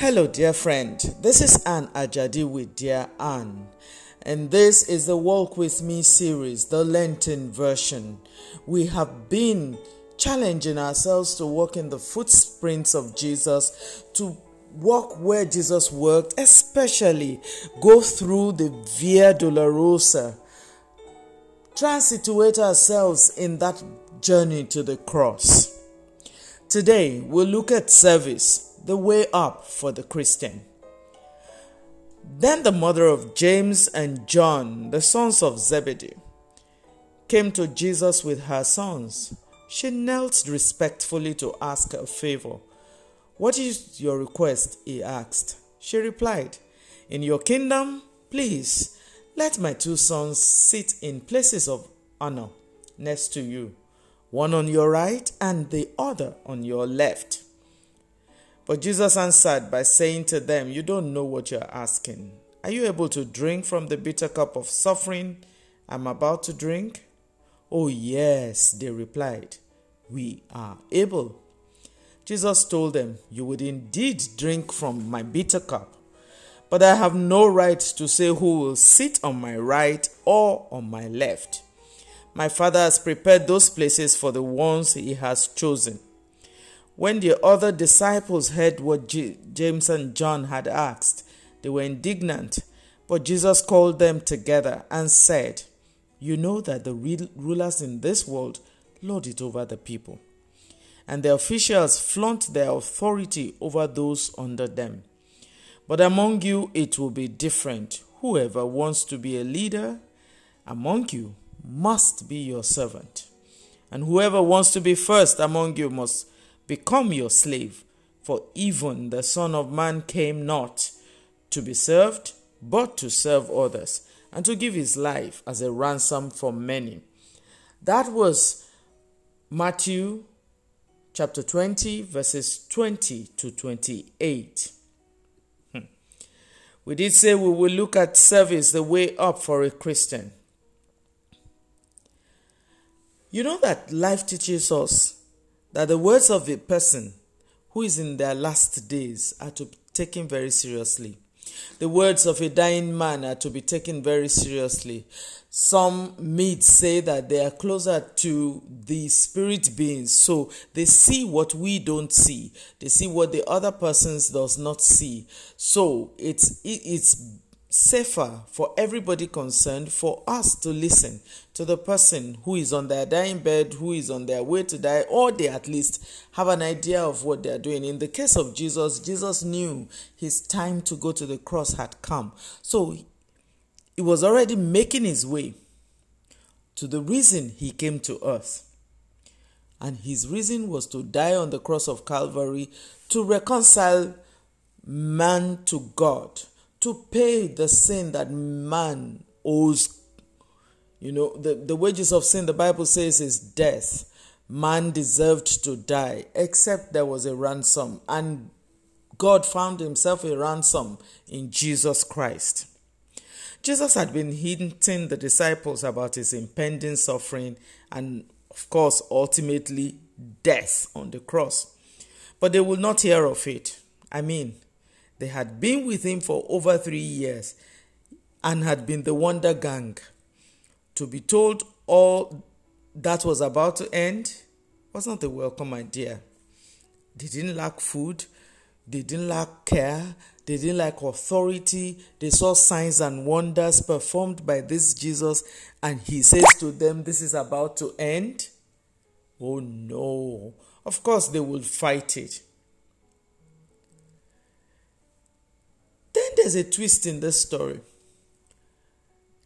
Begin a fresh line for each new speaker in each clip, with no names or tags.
Hello, dear friend. This is Anne Ajadi with Dear Anne, and this is the Walk With Me series, the Lenten version. We have been challenging ourselves to walk in the footprints of Jesus, to walk where Jesus worked, especially go through the Via Dolorosa, try situate ourselves in that journey to the cross. Today, we'll look at service the way up for the Christian. Then the mother of James and John, the sons of Zebedee, came to Jesus with her sons. She knelt respectfully to ask a favor. What is your request? he asked. She replied, In your kingdom, please let my two sons sit in places of honor next to you, one on your right and the other on your left. But Jesus answered by saying to them, You don't know what you're asking. Are you able to drink from the bitter cup of suffering I'm about to drink? Oh, yes, they replied, We are able. Jesus told them, You would indeed drink from my bitter cup, but I have no right to say who will sit on my right or on my left. My Father has prepared those places for the ones he has chosen. When the other disciples heard what J- James and John had asked, they were indignant. But Jesus called them together and said, You know that the rulers in this world lord it over the people, and the officials flaunt their authority over those under them. But among you it will be different. Whoever wants to be a leader among you must be your servant, and whoever wants to be first among you must Become your slave, for even the Son of Man came not to be served, but to serve others, and to give his life as a ransom for many. That was Matthew chapter 20, verses 20 to 28. Hmm. We did say we will look at service the way up for a Christian. You know that life teaches us that the words of a person who is in their last days are to be taken very seriously. The words of a dying man are to be taken very seriously. Some myths say that they are closer to the spirit beings, so they see what we don't see. They see what the other persons does not see. So it's it's safer for everybody concerned for us to listen to the person who is on their dying bed, who is on their way to die, or they at least have an idea of what they are doing. In the case of Jesus, Jesus knew his time to go to the cross had come. So he was already making his way to the reason he came to earth. And his reason was to die on the cross of Calvary to reconcile man to God to pay the sin that man owes. You know, the, the wages of sin, the Bible says, is death. Man deserved to die, except there was a ransom. And God found himself a ransom in Jesus Christ. Jesus had been hinting the disciples about his impending suffering and, of course, ultimately death on the cross. But they will not hear of it. I mean, they had been with him for over three years and had been the wonder gang. To be told all that was about to end was not a welcome idea. They didn't lack food, they didn't lack care, they didn't lack authority. They saw signs and wonders performed by this Jesus, and he says to them, This is about to end. Oh no. Of course, they will fight it. There's a twist in this story.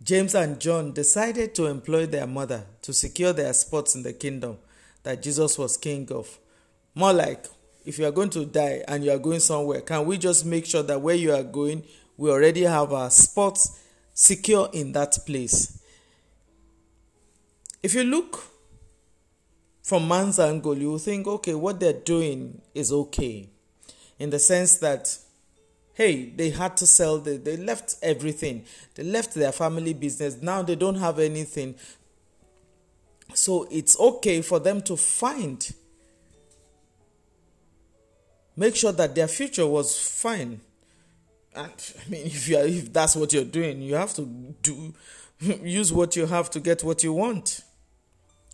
James and John decided to employ their mother to secure their spots in the kingdom that Jesus was king of. More like, if you are going to die and you are going somewhere, can we just make sure that where you are going, we already have our spots secure in that place? If you look from man's angle, you think, okay, what they're doing is okay. In the sense that hey they had to sell the, they left everything they left their family business now they don't have anything so it's okay for them to find make sure that their future was fine. And I mean, if you are, if that's what you're doing, you have to do use what you have to get what you want.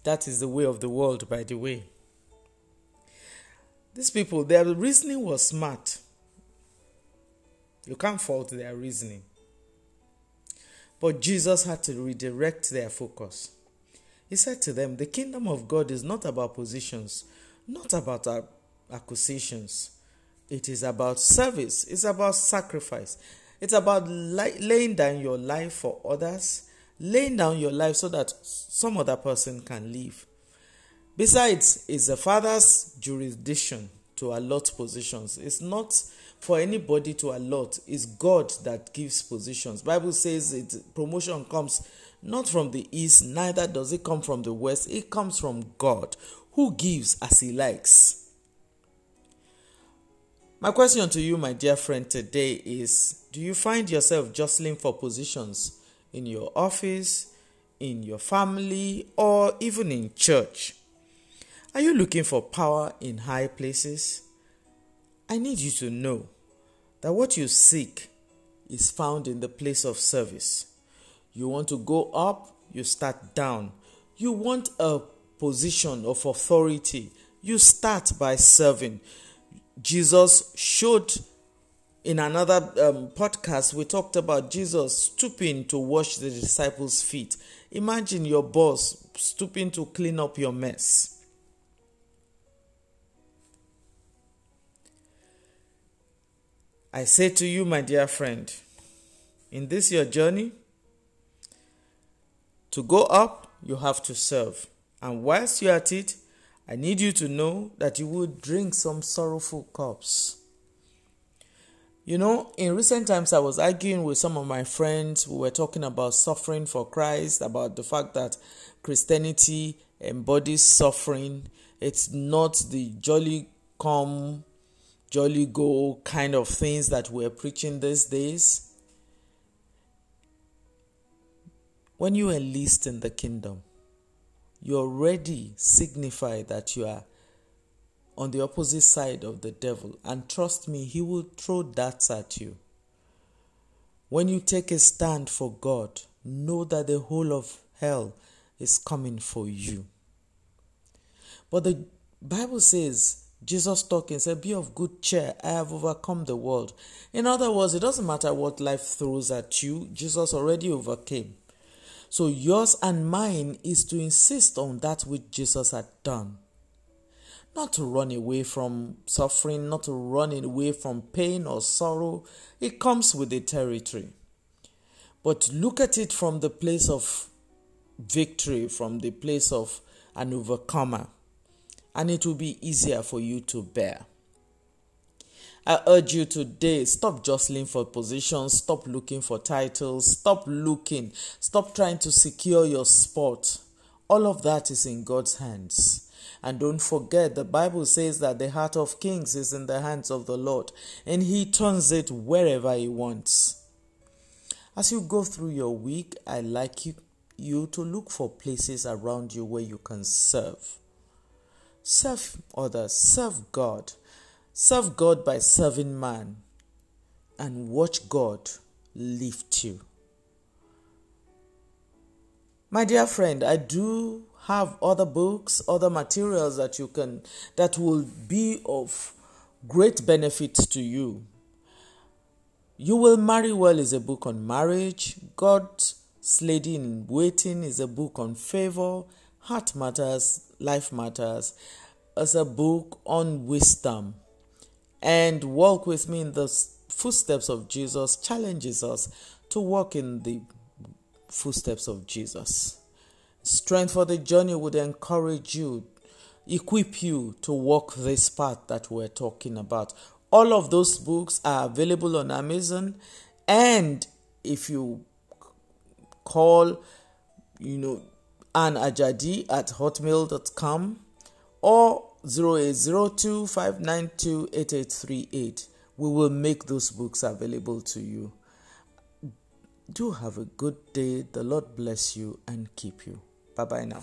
That is the way of the world, by the way. These people, their reasoning was smart. You can't fault their reasoning. But Jesus had to redirect their focus. He said to them, The kingdom of God is not about positions, not about acquisitions. It is about service, it's about sacrifice, it's about laying down your life for others, laying down your life so that some other person can live. Besides, it's the father's jurisdiction to allot positions. It's not for anybody to allot. is God that gives positions. Bible says it promotion comes not from the east, neither does it come from the west. It comes from God, who gives as he likes. My question to you, my dear friend, today is Do you find yourself jostling for positions in your office, in your family, or even in church? Are you looking for power in high places? I need you to know that what you seek is found in the place of service. You want to go up, you start down. You want a position of authority, you start by serving. Jesus showed in another um, podcast, we talked about Jesus stooping to wash the disciples' feet. Imagine your boss stooping to clean up your mess. I say to you, my dear friend, in this your journey, to go up, you have to serve. And whilst you're at it, I need you to know that you will drink some sorrowful cups. You know, in recent times, I was arguing with some of my friends who were talking about suffering for Christ, about the fact that Christianity embodies suffering. It's not the jolly come, jolly go kind of things that we're preaching these days. When you enlist in the kingdom, you already signify that you are on the opposite side of the devil. And trust me, he will throw darts at you. When you take a stand for God, know that the whole of hell is coming for you. But the Bible says, Jesus talking said, Be of good cheer, I have overcome the world. In other words, it doesn't matter what life throws at you, Jesus already overcame. So yours and mine is to insist on that which Jesus had done. Not to run away from suffering, not to run away from pain or sorrow. It comes with the territory. But look at it from the place of victory, from the place of an overcomer, and it will be easier for you to bear. I urge you today stop jostling for positions, stop looking for titles, stop looking, stop trying to secure your spot. All of that is in God's hands. And don't forget, the Bible says that the heart of kings is in the hands of the Lord, and He turns it wherever He wants. As you go through your week, I like you, you to look for places around you where you can serve. Serve others, serve God. Serve God by serving man and watch God lift you. My dear friend, I do have other books, other materials that you can that will be of great benefit to you. You Will Marry Well is a book on marriage. God's Lady in Waiting is a book on favor. Heart Matters, Life Matters as a book on wisdom and walk with me in the footsteps of Jesus challenges us to walk in the footsteps of Jesus. Strength for the journey would encourage you, equip you to walk this path that we're talking about. All of those books are available on Amazon, and if you call, you know, Ann Ajadi at hotmail.com or 0802 We will make those books available to you. Do have a good day. The Lord bless you and keep you. Bye bye now.